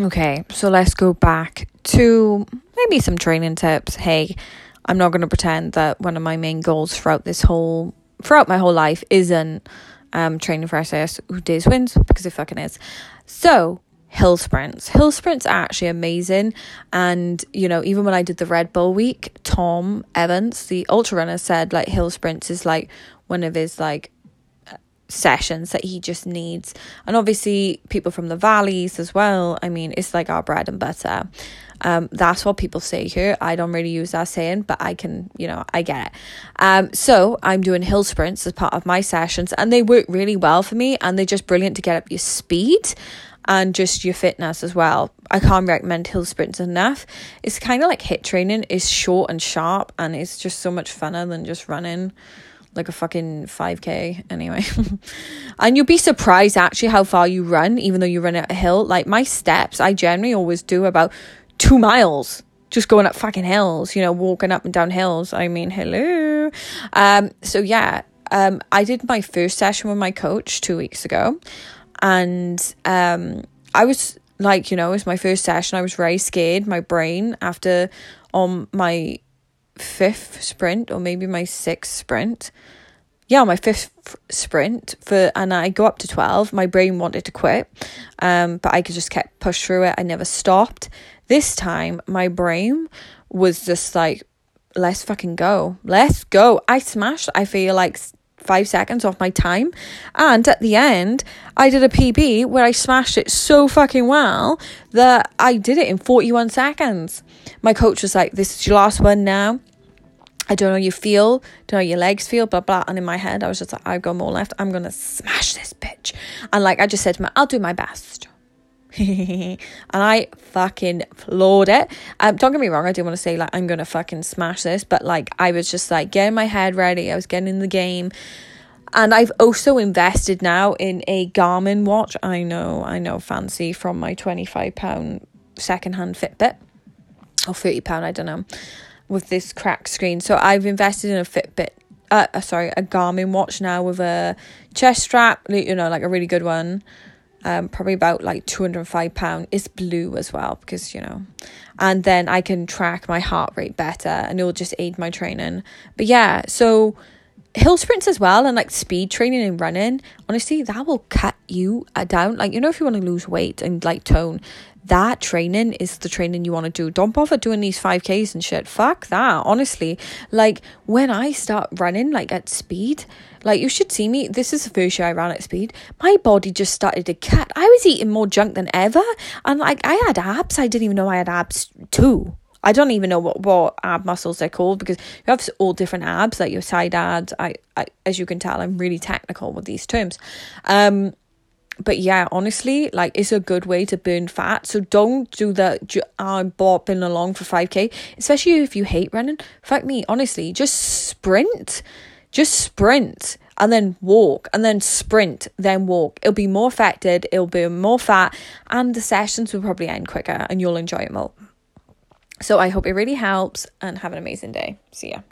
Okay, so let's go back to maybe some training tips. Hey, I'm not going to pretend that one of my main goals throughout this whole throughout my whole life isn't um training for Who Dares Wins because it fucking is. So hill sprints. Hill sprints are actually amazing. And, you know, even when I did the Red Bull week, Tom Evans, the ultra runner, said like hill sprints is like one of his like sessions that he just needs. And obviously, people from the valleys as well. I mean, it's like our bread and butter. Um, that's what people say here. I don't really use that saying, but I can, you know, I get it. Um, so I'm doing hill sprints as part of my sessions, and they work really well for me, and they're just brilliant to get up your speed and just your fitness as well. I can't recommend hill sprints enough. It's kind of like HIIT training. It's short and sharp, and it's just so much funner than just running like a fucking 5k anyway. And you'll be surprised actually how far you run even though you run at a hill. Like my steps i generally always do about two miles just going up fucking hills you know walking up and down hills. I mean hello. Um so yeah um i did my first session with my coach two weeks ago. And um i was like you know it was my first session. I was very scared. My brain after on my fifth sprint or maybe my sixth sprint. Yeah, my fifth sprint for and I go up to 12. My brain wanted to quit. Um but I could just kept push through it. I never stopped. This time my brain was just like let's fucking go. Let's go. I smashed I feel like five seconds off my time. And at the end, I did a PB where I smashed it so fucking well that I did it in 41 seconds. My coach was like, This is your last one now. I don't know how you feel, don't know how your legs feel, blah blah. And in my head, I was just like, I've got more left. I'm gonna smash this bitch. And like I just said to me, I'll do my best. and I fucking floored it. Um, don't get me wrong, I do want to say like I'm gonna fucking smash this, but like I was just like getting my head ready. I was getting in the game, and I've also invested now in a Garmin watch. I know, I know, fancy from my twenty five pound secondhand Fitbit or thirty pound, I don't know, with this cracked screen. So I've invested in a Fitbit. Uh, uh, sorry, a Garmin watch now with a chest strap, you know, like a really good one um, probably about like 205 pound it's blue as well because you know and then i can track my heart rate better and it will just aid my training but yeah so hill sprints as well and like speed training and running honestly that will cut you uh, down like you know if you want to lose weight and like tone that training is the training you want to do. Don't bother doing these 5Ks and shit. Fuck that. Honestly, like when I start running like at speed, like you should see me. This is the first year I ran at speed. My body just started to cut. I was eating more junk than ever. And like I had abs. I didn't even know I had abs too. I don't even know what, what ab muscles they're called because you have all different abs, like your side abs. I, I as you can tell, I'm really technical with these terms. Um but yeah, honestly, like it's a good way to burn fat. So don't do that. I'm bopping along for 5k, especially if you hate running. Fuck me, honestly, just sprint, just sprint and then walk and then sprint, then walk. It'll be more affected, it'll burn more fat, and the sessions will probably end quicker and you'll enjoy it more. So I hope it really helps and have an amazing day. See ya.